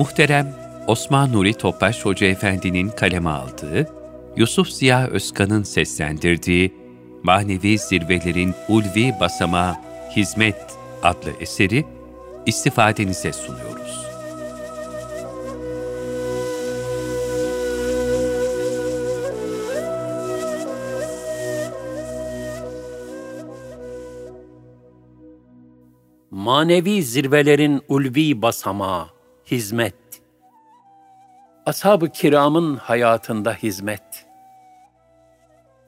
Muhterem Osman Nuri Topbaş Hoca Efendi'nin kaleme aldığı, Yusuf Ziya Özkan'ın seslendirdiği Manevi Zirvelerin Ulvi Basamağı Hizmet adlı eseri istifadenize sunuyoruz. Manevi zirvelerin ulvi basamağı, hizmet. Ashab-ı kiramın hayatında hizmet.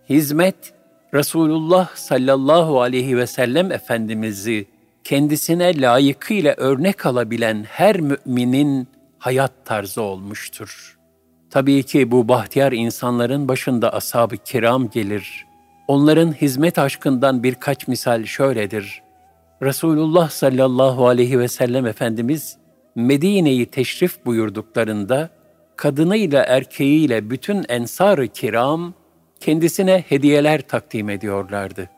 Hizmet, Resulullah sallallahu aleyhi ve sellem Efendimiz'i kendisine layıkıyla örnek alabilen her müminin hayat tarzı olmuştur. Tabii ki bu bahtiyar insanların başında ashab-ı kiram gelir. Onların hizmet aşkından birkaç misal şöyledir. Resulullah sallallahu aleyhi ve sellem Efendimiz Medine'yi teşrif buyurduklarında kadınıyla erkeğiyle bütün ensar-ı kiram kendisine hediyeler takdim ediyorlardı.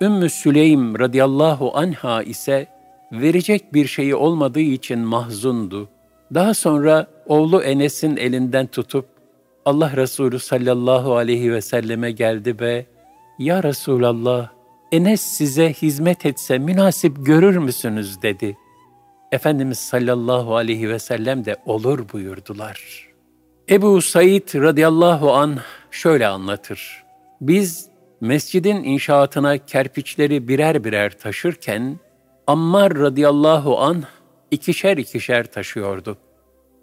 Ümmü Süleym radıyallahu anha ise verecek bir şeyi olmadığı için mahzundu. Daha sonra oğlu Enes'in elinden tutup Allah Resulü sallallahu aleyhi ve selleme geldi ve ''Ya Resulallah, Enes size hizmet etse münasip görür müsünüz?'' dedi. Efendimiz sallallahu aleyhi ve sellem de olur buyurdular. Ebu Said radıyallahu an şöyle anlatır. Biz mescidin inşaatına kerpiçleri birer birer taşırken Ammar radıyallahu an ikişer ikişer taşıyordu.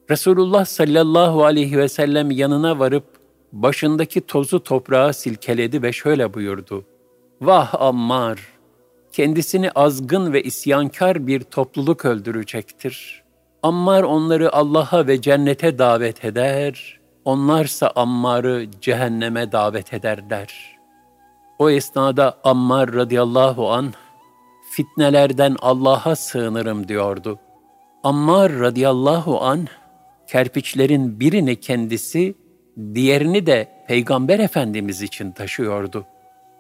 Resulullah sallallahu aleyhi ve sellem yanına varıp başındaki tozu toprağa silkeledi ve şöyle buyurdu. Vah Ammar! Kendisini azgın ve isyankar bir topluluk öldürecektir. Ammar onları Allah'a ve cennete davet eder, onlarsa Ammar'ı cehenneme davet ederler. O esnada Ammar radıyallahu an fitnelerden Allah'a sığınırım diyordu. Ammar radıyallahu an kerpiçlerin birini kendisi, diğerini de Peygamber Efendimiz için taşıyordu.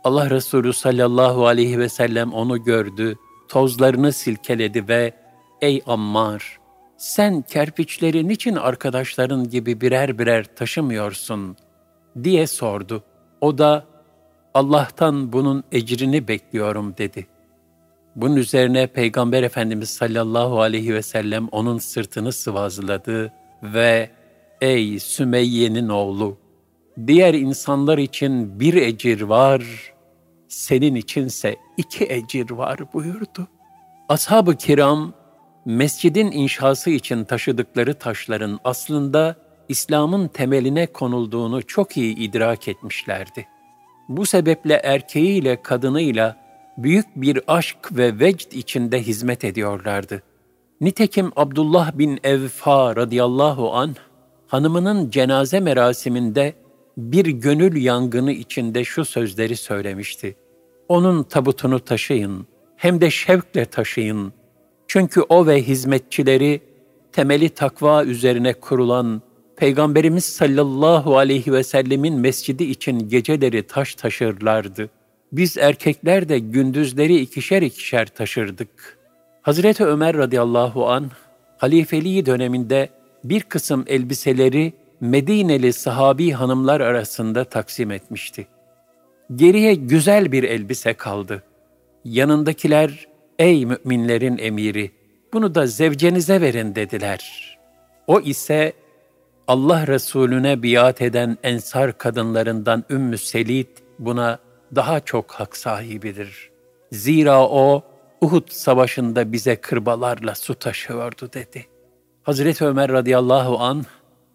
Allah Resulü sallallahu aleyhi ve sellem onu gördü, tozlarını silkeledi ve ''Ey Ammar, sen kerpiçleri niçin arkadaşların gibi birer birer taşımıyorsun?'' diye sordu. O da Allah'tan bunun ecrini bekliyorum dedi. Bunun üzerine Peygamber Efendimiz sallallahu aleyhi ve sellem onun sırtını sıvazladı ve ''Ey Sümeyye'nin oğlu, diğer insanlar için bir ecir var, senin içinse iki ecir var buyurdu. Ashab-ı kiram, mescidin inşası için taşıdıkları taşların aslında İslam'ın temeline konulduğunu çok iyi idrak etmişlerdi. Bu sebeple erkeğiyle kadınıyla büyük bir aşk ve vecd içinde hizmet ediyorlardı. Nitekim Abdullah bin Evfa radıyallahu an hanımının cenaze merasiminde bir gönül yangını içinde şu sözleri söylemişti. Onun tabutunu taşıyın, hem de şevkle taşıyın. Çünkü o ve hizmetçileri temeli takva üzerine kurulan Peygamberimiz sallallahu aleyhi ve sellemin mescidi için geceleri taş taşırlardı. Biz erkekler de gündüzleri ikişer ikişer taşırdık. Hazreti Ömer radıyallahu an halifeliği döneminde bir kısım elbiseleri Medineli sahabi hanımlar arasında taksim etmişti. Geriye güzel bir elbise kaldı. Yanındakiler, ey müminlerin emiri, bunu da zevcenize verin dediler. O ise Allah Resulüne biat eden ensar kadınlarından Ümmü Selid buna daha çok hak sahibidir. Zira o Uhud savaşında bize kırbalarla su taşıyordu dedi. Hazreti Ömer radıyallahu an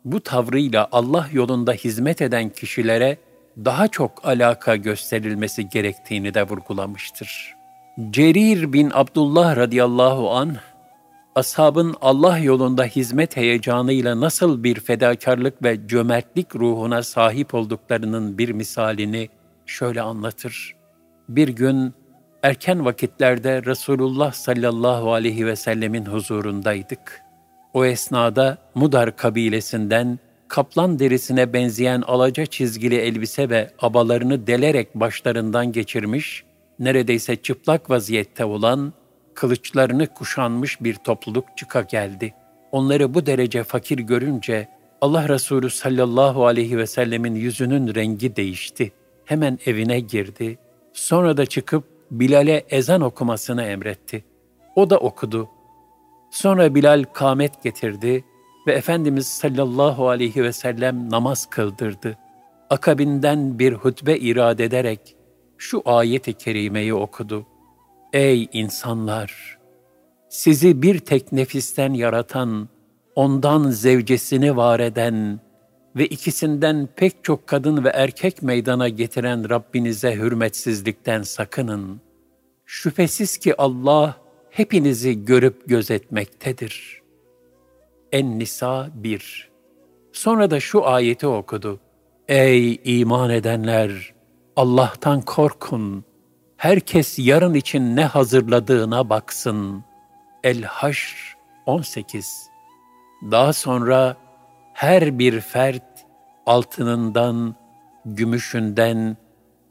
bu tavrıyla Allah yolunda hizmet eden kişilere daha çok alaka gösterilmesi gerektiğini de vurgulamıştır. Cerir bin Abdullah radıyallahu an ashabın Allah yolunda hizmet heyecanıyla nasıl bir fedakarlık ve cömertlik ruhuna sahip olduklarının bir misalini şöyle anlatır. Bir gün erken vakitlerde Resulullah sallallahu aleyhi ve sellemin huzurundaydık. O esnada Mudar kabilesinden kaplan derisine benzeyen alaca çizgili elbise ve abalarını delerek başlarından geçirmiş, neredeyse çıplak vaziyette olan, kılıçlarını kuşanmış bir topluluk çıka geldi. onları bu derece fakir görünce Allah Resulü sallallahu aleyhi ve sellemin yüzünün rengi değişti. Hemen evine girdi. Sonra da çıkıp Bilal'e ezan okumasını emretti. O da okudu. Sonra Bilal kâmet getirdi ve Efendimiz sallallahu aleyhi ve sellem namaz kıldırdı. Akabinden bir hutbe irade ederek şu ayeti kerimeyi okudu. Ey insanlar! Sizi bir tek nefisten yaratan, ondan zevcesini var eden ve ikisinden pek çok kadın ve erkek meydana getiren Rabbinize hürmetsizlikten sakının. Şüphesiz ki Allah hepinizi görüp gözetmektedir. En-Nisa 1 Sonra da şu ayeti okudu. Ey iman edenler! Allah'tan korkun. Herkes yarın için ne hazırladığına baksın. El-Haşr 18 Daha sonra her bir fert altınından, gümüşünden,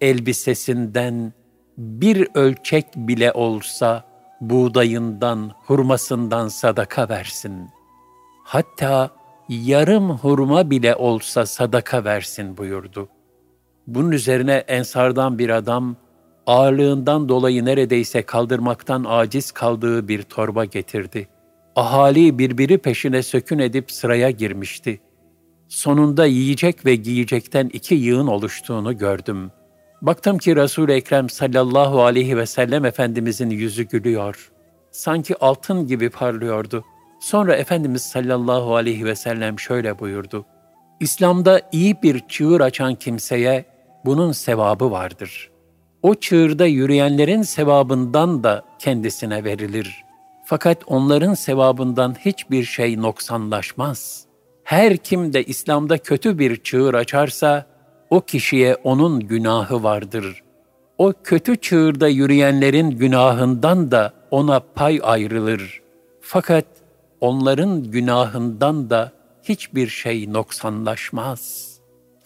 elbisesinden bir ölçek bile olsa buğdayından, hurmasından sadaka versin. Hatta yarım hurma bile olsa sadaka versin buyurdu. Bunun üzerine ensardan bir adam, ağırlığından dolayı neredeyse kaldırmaktan aciz kaldığı bir torba getirdi. Ahali birbiri peşine sökün edip sıraya girmişti. Sonunda yiyecek ve giyecekten iki yığın oluştuğunu gördüm. Baktım ki Resul-i Ekrem sallallahu aleyhi ve sellem Efendimizin yüzü gülüyor. Sanki altın gibi parlıyordu. Sonra Efendimiz sallallahu aleyhi ve sellem şöyle buyurdu. İslam'da iyi bir çığır açan kimseye bunun sevabı vardır. O çığırda yürüyenlerin sevabından da kendisine verilir. Fakat onların sevabından hiçbir şey noksanlaşmaz. Her kim de İslam'da kötü bir çığır açarsa, o kişiye onun günahı vardır. O kötü çığırda yürüyenlerin günahından da ona pay ayrılır. Fakat onların günahından da hiçbir şey noksanlaşmaz.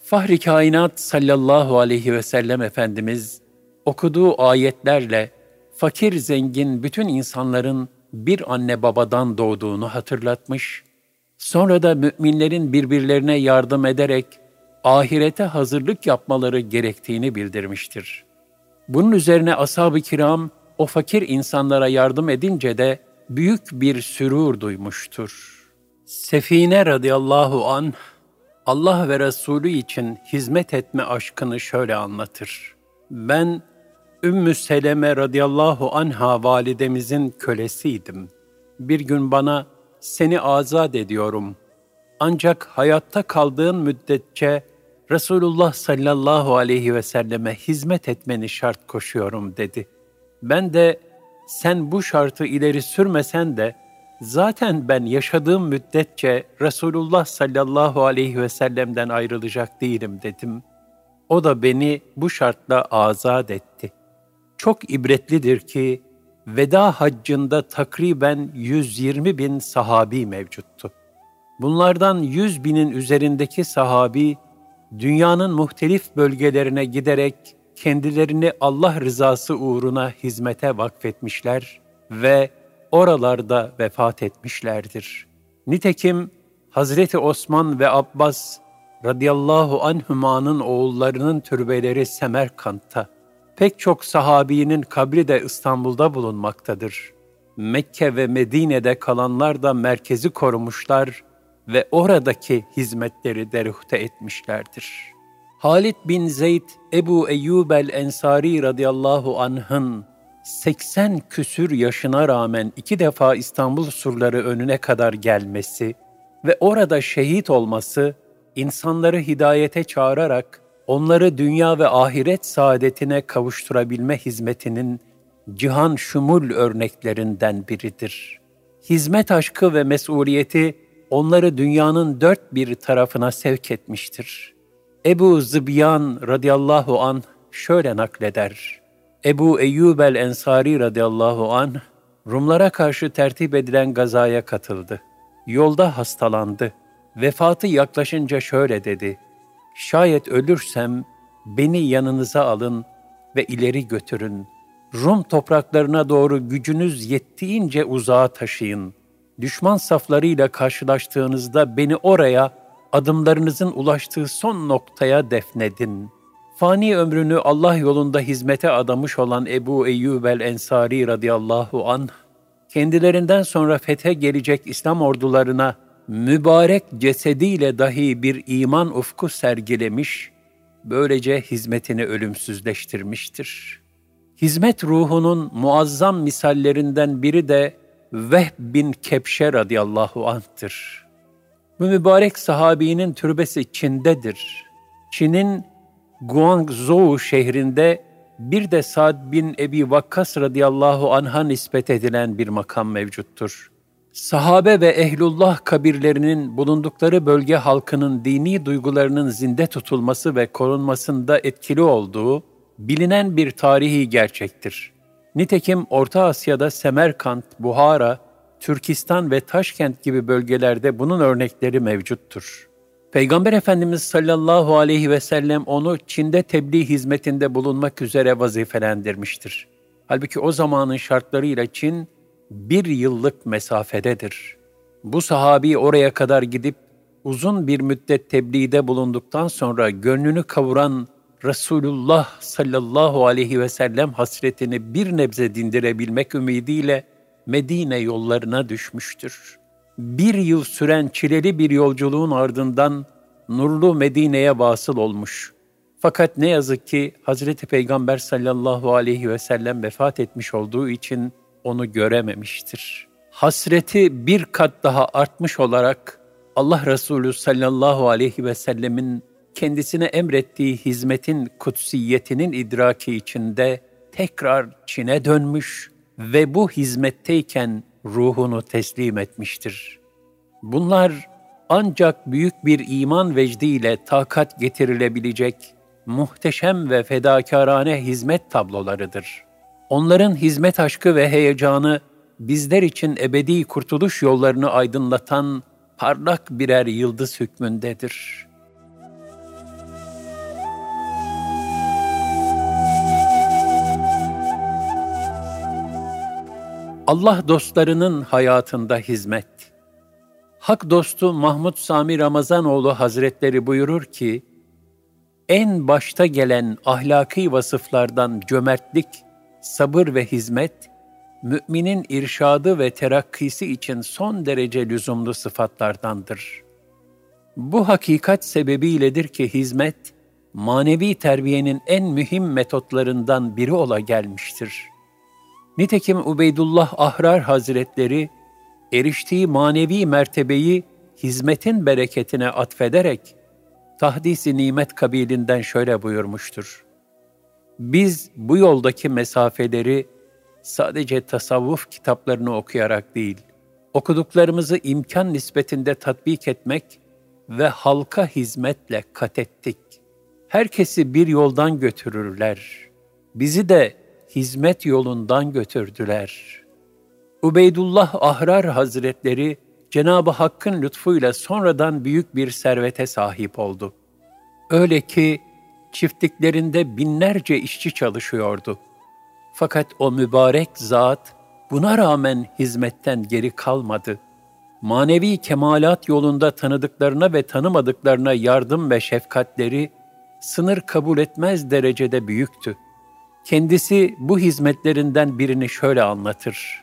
Fahri kainat sallallahu aleyhi ve sellem Efendimiz okuduğu ayetlerle fakir zengin bütün insanların bir anne babadan doğduğunu hatırlatmış, sonra da müminlerin birbirlerine yardım ederek ahirete hazırlık yapmaları gerektiğini bildirmiştir. Bunun üzerine ashab-ı kiram o fakir insanlara yardım edince de büyük bir sürur duymuştur. Sefine radıyallahu an Allah ve Resulü için hizmet etme aşkını şöyle anlatır. Ben Ümmü Seleme radıyallahu anha validemizin kölesiydim. Bir gün bana seni azat ediyorum. Ancak hayatta kaldığın müddetçe Resulullah sallallahu aleyhi ve selleme hizmet etmeni şart koşuyorum dedi. Ben de sen bu şartı ileri sürmesen de zaten ben yaşadığım müddetçe Resulullah sallallahu aleyhi ve sellem'den ayrılacak değilim dedim. O da beni bu şartla azat etti. Çok ibretlidir ki veda haccında takriben 120 bin sahabi mevcuttu. Bunlardan 100 binin üzerindeki sahabi dünyanın muhtelif bölgelerine giderek kendilerini Allah rızası uğruna hizmete vakfetmişler ve oralarda vefat etmişlerdir. Nitekim Hazreti Osman ve Abbas radıyallahu anhümanın oğullarının türbeleri Semerkant'ta, pek çok sahabinin kabri de İstanbul'da bulunmaktadır. Mekke ve Medine'de kalanlar da merkezi korumuşlar ve oradaki hizmetleri deruhte etmişlerdir. Halid bin Zeyd Ebu Eyyub el-Ensari radıyallahu anh'ın 80 küsür yaşına rağmen iki defa İstanbul surları önüne kadar gelmesi ve orada şehit olması, insanları hidayete çağırarak onları dünya ve ahiret saadetine kavuşturabilme hizmetinin cihan şumul örneklerinden biridir. Hizmet aşkı ve mesuliyeti onları dünyanın dört bir tarafına sevk etmiştir. Ebu Zibyan radıyallahu an şöyle nakleder. Ebu Eyyub el-Ensari radıyallahu an Rumlara karşı tertip edilen gazaya katıldı. Yolda hastalandı. Vefatı yaklaşınca şöyle dedi. Şayet ölürsem beni yanınıza alın ve ileri götürün. Rum topraklarına doğru gücünüz yettiğince uzağa taşıyın. düşman saflarıyla karşılaştığınızda beni oraya, adımlarınızın ulaştığı son noktaya defnedin. Fani ömrünü Allah yolunda hizmete adamış olan Ebu Eyyub el-Ensari radıyallahu anh, kendilerinden sonra fethe gelecek İslam ordularına mübarek cesediyle dahi bir iman ufku sergilemiş, böylece hizmetini ölümsüzleştirmiştir. Hizmet ruhunun muazzam misallerinden biri de Vehb bin Kepşe radıyallahu anh'tır. Bu mübarek sahabinin türbesi Çin'dedir. Çin'in Guangzhou şehrinde bir de Sa'd bin Ebi Vakkas radıyallahu anh'a nispet edilen bir makam mevcuttur. Sahabe ve ehlullah kabirlerinin bulundukları bölge halkının dini duygularının zinde tutulması ve korunmasında etkili olduğu bilinen bir tarihi gerçektir. Nitekim Orta Asya'da Semerkant, Buhara, Türkistan ve Taşkent gibi bölgelerde bunun örnekleri mevcuttur. Peygamber Efendimiz sallallahu aleyhi ve sellem onu Çin'de tebliğ hizmetinde bulunmak üzere vazifelendirmiştir. Halbuki o zamanın şartlarıyla Çin bir yıllık mesafededir. Bu sahabi oraya kadar gidip uzun bir müddet tebliğde bulunduktan sonra gönlünü kavuran Resulullah sallallahu aleyhi ve sellem hasretini bir nebze dindirebilmek ümidiyle Medine yollarına düşmüştür. Bir yıl süren çileli bir yolculuğun ardından nurlu Medine'ye vasıl olmuş. Fakat ne yazık ki Hazreti Peygamber sallallahu aleyhi ve sellem vefat etmiş olduğu için onu görememiştir. Hasreti bir kat daha artmış olarak Allah Resulü sallallahu aleyhi ve sellemin kendisine emrettiği hizmetin kutsiyetinin idraki içinde tekrar Çin'e dönmüş ve bu hizmetteyken ruhunu teslim etmiştir. Bunlar ancak büyük bir iman vecdiyle takat getirilebilecek muhteşem ve fedakarane hizmet tablolarıdır. Onların hizmet aşkı ve heyecanı bizler için ebedi kurtuluş yollarını aydınlatan parlak birer yıldız hükmündedir.'' Allah dostlarının hayatında hizmet. Hak dostu Mahmud Sami Ramazanoğlu Hazretleri buyurur ki, en başta gelen ahlaki vasıflardan cömertlik, sabır ve hizmet, müminin irşadı ve terakkisi için son derece lüzumlu sıfatlardandır. Bu hakikat sebebiyledir ki hizmet, manevi terbiyenin en mühim metotlarından biri ola gelmiştir.'' Nitekim Ubeydullah Ahrar Hazretleri, eriştiği manevi mertebeyi hizmetin bereketine atfederek, tahdisi nimet kabilinden şöyle buyurmuştur. Biz bu yoldaki mesafeleri sadece tasavvuf kitaplarını okuyarak değil, okuduklarımızı imkan nispetinde tatbik etmek ve halka hizmetle kat ettik. Herkesi bir yoldan götürürler. Bizi de hizmet yolundan götürdüler. Ubeydullah Ahrar Hazretleri Cenab-ı Hakk'ın lütfuyla sonradan büyük bir servete sahip oldu. Öyle ki çiftliklerinde binlerce işçi çalışıyordu. Fakat o mübarek zat buna rağmen hizmetten geri kalmadı. Manevi kemalat yolunda tanıdıklarına ve tanımadıklarına yardım ve şefkatleri sınır kabul etmez derecede büyüktü. Kendisi bu hizmetlerinden birini şöyle anlatır.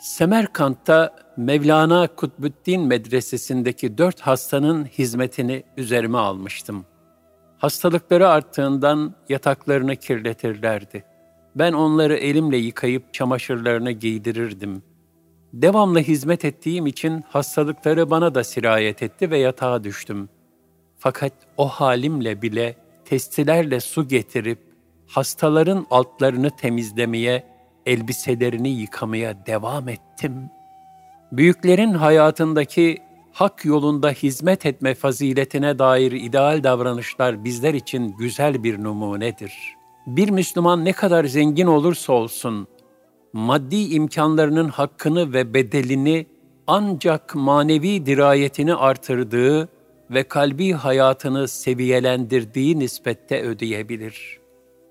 Semerkant'ta Mevlana Kutbuddin Medresesi'ndeki dört hastanın hizmetini üzerime almıştım. Hastalıkları arttığından yataklarını kirletirlerdi. Ben onları elimle yıkayıp çamaşırlarını giydirirdim. Devamlı hizmet ettiğim için hastalıkları bana da sirayet etti ve yatağa düştüm. Fakat o halimle bile testilerle su getirip hastaların altlarını temizlemeye, elbiselerini yıkamaya devam ettim. Büyüklerin hayatındaki hak yolunda hizmet etme faziletine dair ideal davranışlar bizler için güzel bir numunedir. Bir Müslüman ne kadar zengin olursa olsun, maddi imkanlarının hakkını ve bedelini ancak manevi dirayetini artırdığı ve kalbi hayatını seviyelendirdiği nispette ödeyebilir.''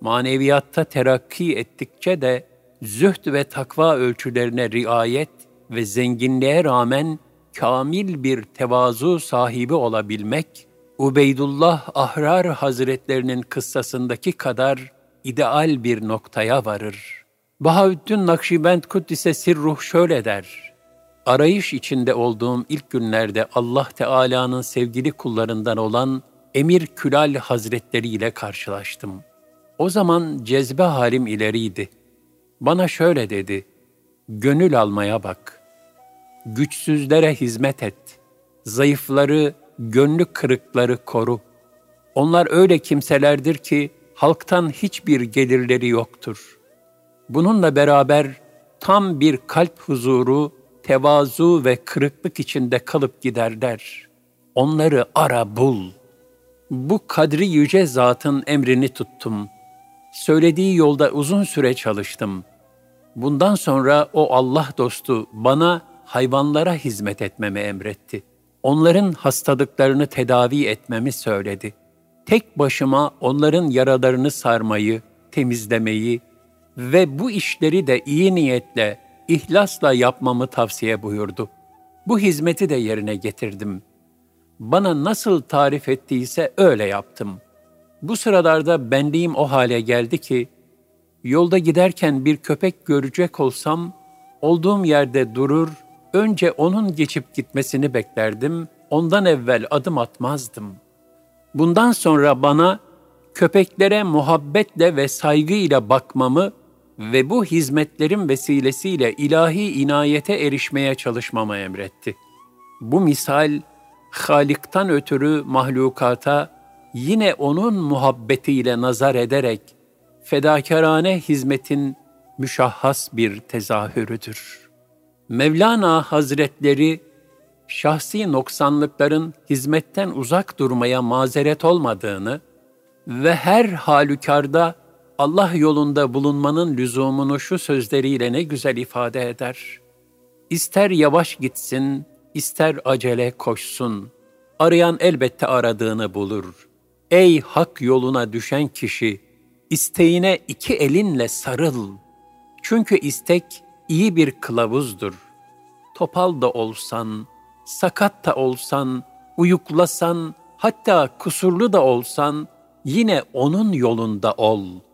Maneviyatta terakki ettikçe de zühd ve takva ölçülerine riayet ve zenginliğe rağmen kamil bir tevazu sahibi olabilmek, Ubeydullah Ahrar Hazretlerinin kıssasındaki kadar ideal bir noktaya varır. Bahaüddin Nakşibend Kuddise Sirruh şöyle der, Arayış içinde olduğum ilk günlerde Allah Teala'nın sevgili kullarından olan Emir Külal Hazretleri ile karşılaştım. O zaman cezbe halim ileriydi. Bana şöyle dedi, gönül almaya bak. Güçsüzlere hizmet et. Zayıfları, gönlü kırıkları koru. Onlar öyle kimselerdir ki halktan hiçbir gelirleri yoktur. Bununla beraber tam bir kalp huzuru, tevazu ve kırıklık içinde kalıp giderler. Onları ara bul. Bu kadri yüce zatın emrini tuttum. Söylediği yolda uzun süre çalıştım. Bundan sonra o Allah dostu bana hayvanlara hizmet etmemi emretti. Onların hastalıklarını tedavi etmemi söyledi. Tek başıma onların yaralarını sarmayı, temizlemeyi ve bu işleri de iyi niyetle, ihlasla yapmamı tavsiye buyurdu. Bu hizmeti de yerine getirdim. Bana nasıl tarif ettiyse öyle yaptım. Bu sıralarda benliğim o hale geldi ki, yolda giderken bir köpek görecek olsam, olduğum yerde durur, önce onun geçip gitmesini beklerdim, ondan evvel adım atmazdım. Bundan sonra bana köpeklere muhabbetle ve saygıyla bakmamı ve bu hizmetlerin vesilesiyle ilahi inayete erişmeye çalışmamı emretti. Bu misal, Halik'tan ötürü mahlukata yine onun muhabbetiyle nazar ederek fedakarane hizmetin müşahhas bir tezahürüdür. Mevlana Hazretleri, şahsi noksanlıkların hizmetten uzak durmaya mazeret olmadığını ve her halükarda Allah yolunda bulunmanın lüzumunu şu sözleriyle ne güzel ifade eder. İster yavaş gitsin, ister acele koşsun. Arayan elbette aradığını bulur. Ey hak yoluna düşen kişi, isteğine iki elinle sarıl. Çünkü istek iyi bir kılavuzdur. Topal da olsan, sakat da olsan, uyuklasan, hatta kusurlu da olsan, yine onun yolunda ol.''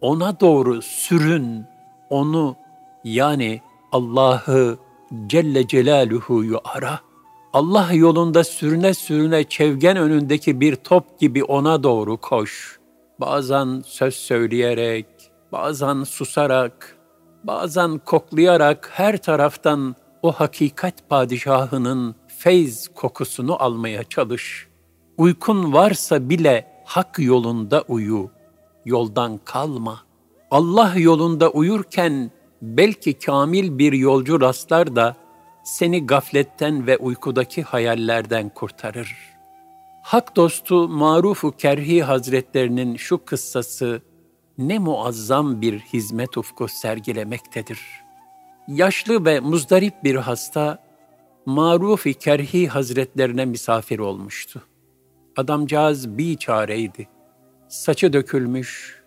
ona doğru sürün, onu yani Allah'ı Celle Celaluhu'yu ara. Allah yolunda sürüne sürüne çevgen önündeki bir top gibi ona doğru koş. Bazen söz söyleyerek, bazen susarak, bazen koklayarak her taraftan o hakikat padişahının feyz kokusunu almaya çalış. Uykun varsa bile hak yolunda uyu.'' yoldan kalma. Allah yolunda uyurken belki kamil bir yolcu rastlar da seni gafletten ve uykudaki hayallerden kurtarır. Hak dostu Marufu Kerhi Hazretlerinin şu kıssası ne muazzam bir hizmet ufku sergilemektedir. Yaşlı ve muzdarip bir hasta Marufi Kerhi Hazretlerine misafir olmuştu. Adamcağız bir çareydi saçı dökülmüş,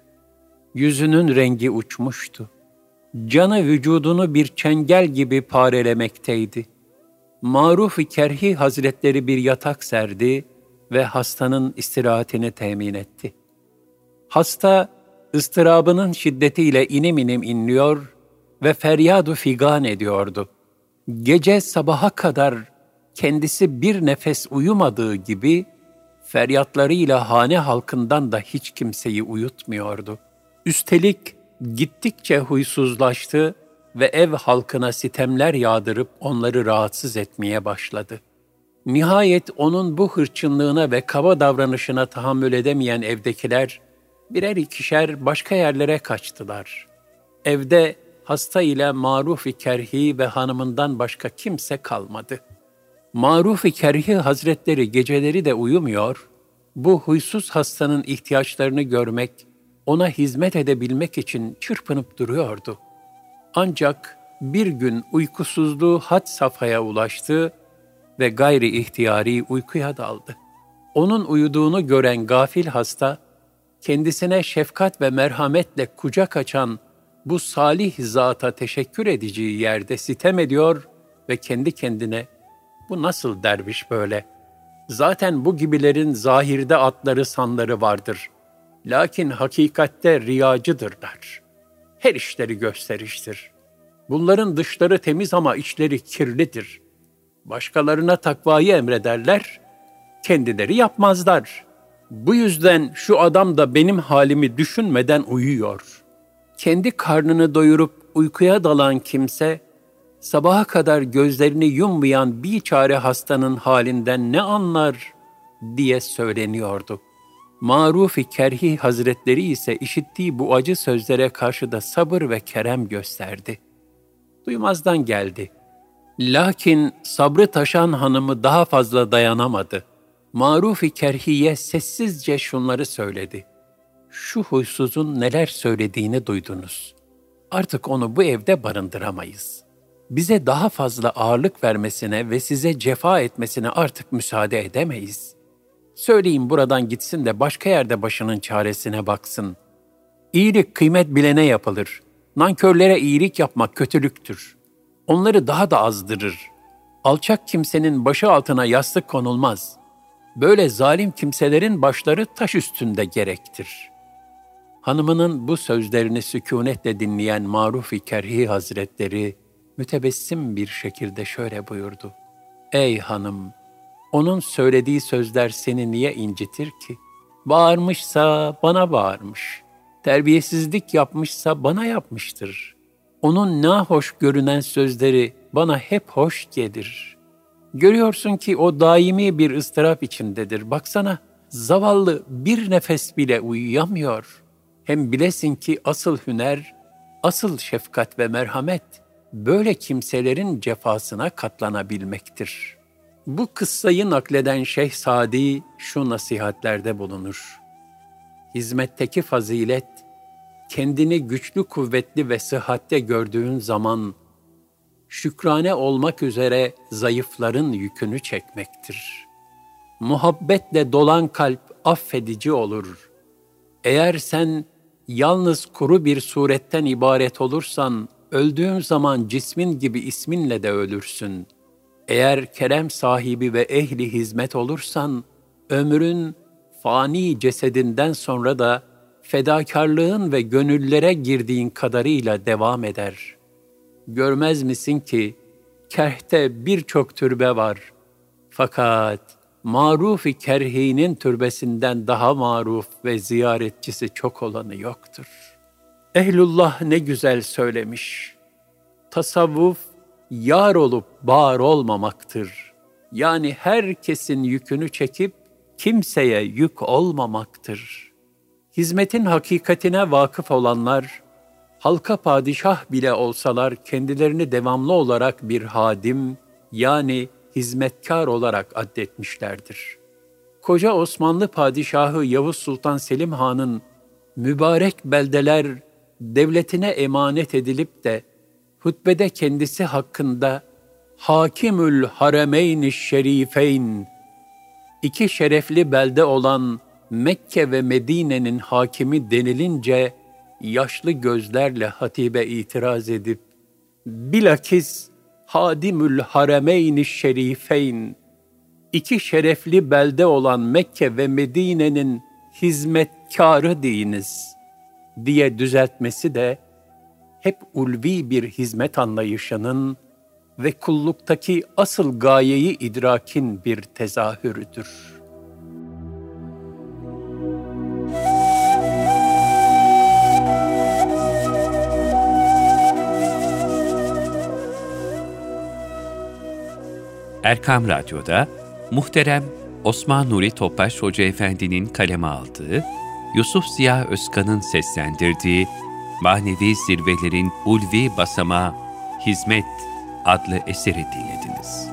yüzünün rengi uçmuştu. Canı vücudunu bir çengel gibi parelemekteydi. Maruf-i Kerhi Hazretleri bir yatak serdi ve hastanın istirahatini temin etti. Hasta, ıstırabının şiddetiyle inim inim inliyor ve feryadu figan ediyordu. Gece sabaha kadar kendisi bir nefes uyumadığı gibi, feryatlarıyla hane halkından da hiç kimseyi uyutmuyordu. Üstelik gittikçe huysuzlaştı ve ev halkına sitemler yağdırıp onları rahatsız etmeye başladı. Nihayet onun bu hırçınlığına ve kaba davranışına tahammül edemeyen evdekiler birer ikişer başka yerlere kaçtılar. Evde hasta ile maruf-i kerhi ve hanımından başka kimse kalmadı.'' Maruf-i Kerhi Hazretleri geceleri de uyumuyor, bu huysuz hastanın ihtiyaçlarını görmek, ona hizmet edebilmek için çırpınıp duruyordu. Ancak bir gün uykusuzluğu had safhaya ulaştı ve gayri ihtiyari uykuya daldı. Onun uyuduğunu gören gafil hasta, kendisine şefkat ve merhametle kucak açan bu salih zata teşekkür edeceği yerde sitem ediyor ve kendi kendine bu nasıl derviş böyle? Zaten bu gibilerin zahirde atları sanları vardır. Lakin hakikatte riyacıdırlar. Her işleri gösteriştir. Bunların dışları temiz ama içleri kirlidir. Başkalarına takvayı emrederler, kendileri yapmazlar. Bu yüzden şu adam da benim halimi düşünmeden uyuyor. Kendi karnını doyurup uykuya dalan kimse, sabaha kadar gözlerini yummayan bir çare hastanın halinden ne anlar diye söyleniyordu. Maruf-i Kerhi Hazretleri ise işittiği bu acı sözlere karşı da sabır ve kerem gösterdi. Duymazdan geldi. Lakin sabrı taşan hanımı daha fazla dayanamadı. Maruf-i Kerhiye sessizce şunları söyledi. Şu huysuzun neler söylediğini duydunuz. Artık onu bu evde barındıramayız. Bize daha fazla ağırlık vermesine ve size cefa etmesine artık müsaade edemeyiz. Söyleyin buradan gitsin de başka yerde başının çaresine baksın. İyilik kıymet bilene yapılır. Nankörlere iyilik yapmak kötülüktür. Onları daha da azdırır. Alçak kimsenin başı altına yastık konulmaz. Böyle zalim kimselerin başları taş üstünde gerektir.'' Hanımının bu sözlerini sükunetle dinleyen Maruf-i Kerhi Hazretleri mütebessim bir şekilde şöyle buyurdu. Ey hanım, onun söylediği sözler seni niye incitir ki? Bağırmışsa bana bağırmış, terbiyesizlik yapmışsa bana yapmıştır. Onun nahoş görünen sözleri bana hep hoş gelir. Görüyorsun ki o daimi bir ıstırap içindedir. Baksana, zavallı bir nefes bile uyuyamıyor.'' Hem bilesin ki asıl hüner, asıl şefkat ve merhamet böyle kimselerin cefasına katlanabilmektir. Bu kıssayı nakleden Şeyh Sadi şu nasihatlerde bulunur. Hizmetteki fazilet, kendini güçlü, kuvvetli ve sıhhatte gördüğün zaman, şükrane olmak üzere zayıfların yükünü çekmektir. Muhabbetle dolan kalp affedici olur. Eğer sen yalnız kuru bir suretten ibaret olursan, öldüğün zaman cismin gibi isminle de ölürsün. Eğer kerem sahibi ve ehli hizmet olursan, ömrün fani cesedinden sonra da fedakarlığın ve gönüllere girdiğin kadarıyla devam eder. Görmez misin ki, kerhte birçok türbe var. Fakat maruf-i kerhinin türbesinden daha maruf ve ziyaretçisi çok olanı yoktur. Ehlullah ne güzel söylemiş. Tasavvuf, yar olup bağır olmamaktır. Yani herkesin yükünü çekip kimseye yük olmamaktır. Hizmetin hakikatine vakıf olanlar, halka padişah bile olsalar kendilerini devamlı olarak bir hadim, yani hizmetkar olarak addetmişlerdir. Koca Osmanlı padişahı Yavuz Sultan Selim Han'ın mübarek beldeler devletine emanet edilip de hutbede kendisi hakkında Hakimül Haremeyn Şerifeyn iki şerefli belde olan Mekke ve Medine'nin hakimi denilince yaşlı gözlerle hatibe itiraz edip bilakis Hadimül Haremeyn Şerifeyn, iki şerefli belde olan Mekke ve Medine'nin hizmetkarı deyiniz diye düzeltmesi de hep ulvi bir hizmet anlayışının ve kulluktaki asıl gayeyi idrakin bir tezahürüdür.'' Erkam Radyo'da muhterem Osman Nuri Topbaş Hoca Efendi'nin kaleme aldığı, Yusuf Ziya Özkan'ın seslendirdiği Manevi Zirvelerin Ulvi Basamağı Hizmet adlı eseri dinlediniz.